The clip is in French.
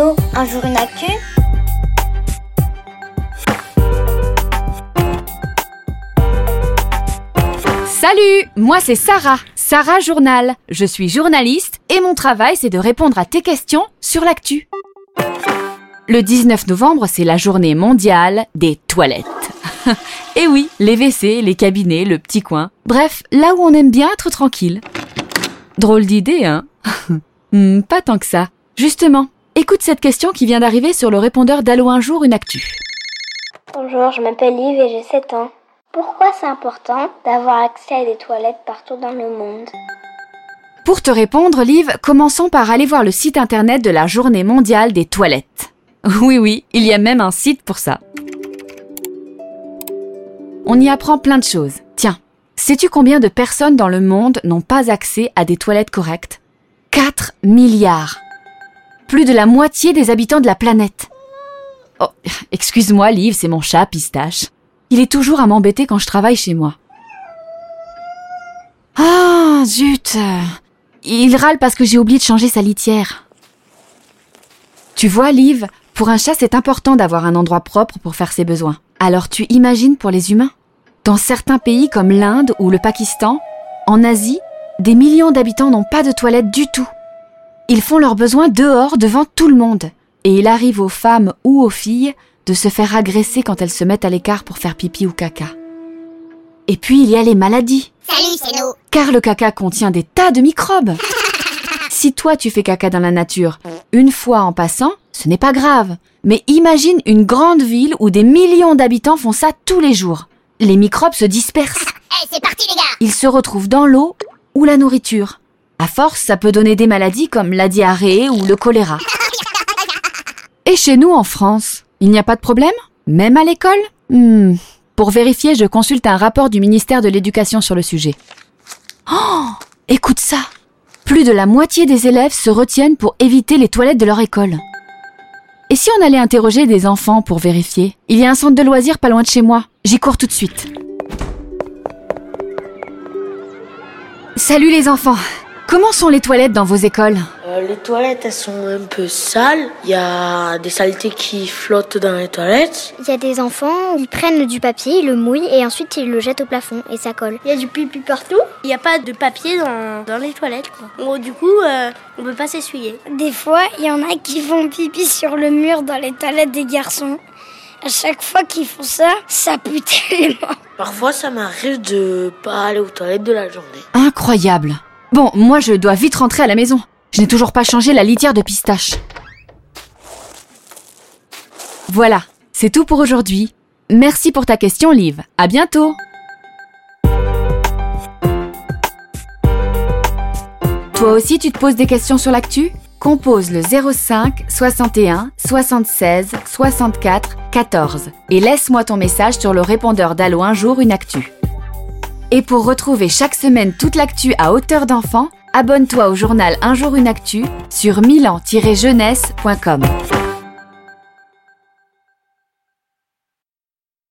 Un jour une actu Salut, moi c'est Sarah, Sarah Journal. Je suis journaliste et mon travail c'est de répondre à tes questions sur l'actu. Le 19 novembre, c'est la journée mondiale des toilettes. et oui, les WC, les cabinets, le petit coin. Bref, là où on aime bien être tranquille. Drôle d'idée, hein? Hmm, Pas tant que ça. Justement, écoute cette question qui vient d'arriver sur le répondeur d'Allo un jour une actu. Bonjour, je m'appelle Yves et j'ai 7 ans. Pourquoi c'est important d'avoir accès à des toilettes partout dans le monde? Pour te répondre, Liv, commençons par aller voir le site internet de la journée mondiale des toilettes. Oui, oui, il y a même un site pour ça. On y apprend plein de choses. Tiens, sais-tu combien de personnes dans le monde n'ont pas accès à des toilettes correctes? 4 milliards. Plus de la moitié des habitants de la planète. Oh, excuse-moi, Liv, c'est mon chat, Pistache. Il est toujours à m'embêter quand je travaille chez moi. Ah, zut. Il râle parce que j'ai oublié de changer sa litière. Tu vois, Liv, pour un chat, c'est important d'avoir un endroit propre pour faire ses besoins. Alors tu imagines pour les humains? Dans certains pays comme l'Inde ou le Pakistan, en Asie, des millions d'habitants n'ont pas de toilette du tout. Ils font leurs besoins dehors devant tout le monde. Et il arrive aux femmes ou aux filles de se faire agresser quand elles se mettent à l'écart pour faire pipi ou caca. Et puis il y a les maladies, Salut, c'est nous. car le caca contient des tas de microbes. Si toi tu fais caca dans la nature, une fois en passant, ce n'est pas grave. Mais imagine une grande ville où des millions d'habitants font ça tous les jours. Les microbes se dispersent. Eh, c'est parti, les gars. Ils se retrouvent dans l'eau ou la nourriture. À force, ça peut donner des maladies comme la diarrhée ou le choléra. Et chez nous, en France, il n'y a pas de problème? Même à l'école? Hmm. Pour vérifier, je consulte un rapport du ministère de l'Éducation sur le sujet. Oh Écoute ça Plus de la moitié des élèves se retiennent pour éviter les toilettes de leur école. Et si on allait interroger des enfants pour vérifier? Il y a un centre de loisirs pas loin de chez moi. J'y cours tout de suite. Salut les enfants Comment sont les toilettes dans vos écoles Euh, les toilettes, elles sont un peu sales. Il y a des saletés qui flottent dans les toilettes. Il y a des enfants, ils prennent du papier, ils le mouillent et ensuite ils le jettent au plafond et ça colle. Il y a du pipi partout. Il n'y a pas de papier dans, dans les toilettes. Quoi. Bon, du coup, euh, on peut pas s'essuyer. Des fois, il y en a qui font pipi sur le mur dans les toilettes des garçons. À chaque fois qu'ils font ça, ça pue tellement. Parfois, ça m'arrive de pas aller aux toilettes de la journée. Incroyable Bon, moi je dois vite rentrer à la maison. Je n'ai toujours pas changé la litière de pistache. Voilà, c'est tout pour aujourd'hui. Merci pour ta question, Liv. À bientôt Toi aussi, tu te poses des questions sur l'actu? Compose le 05 61 76 64 14 et laisse-moi ton message sur le répondeur d'Allo un jour une actu. Et pour retrouver chaque semaine toute l'actu à hauteur d'enfant, abonne-toi au journal Un jour une actu sur milan-jeunesse.com.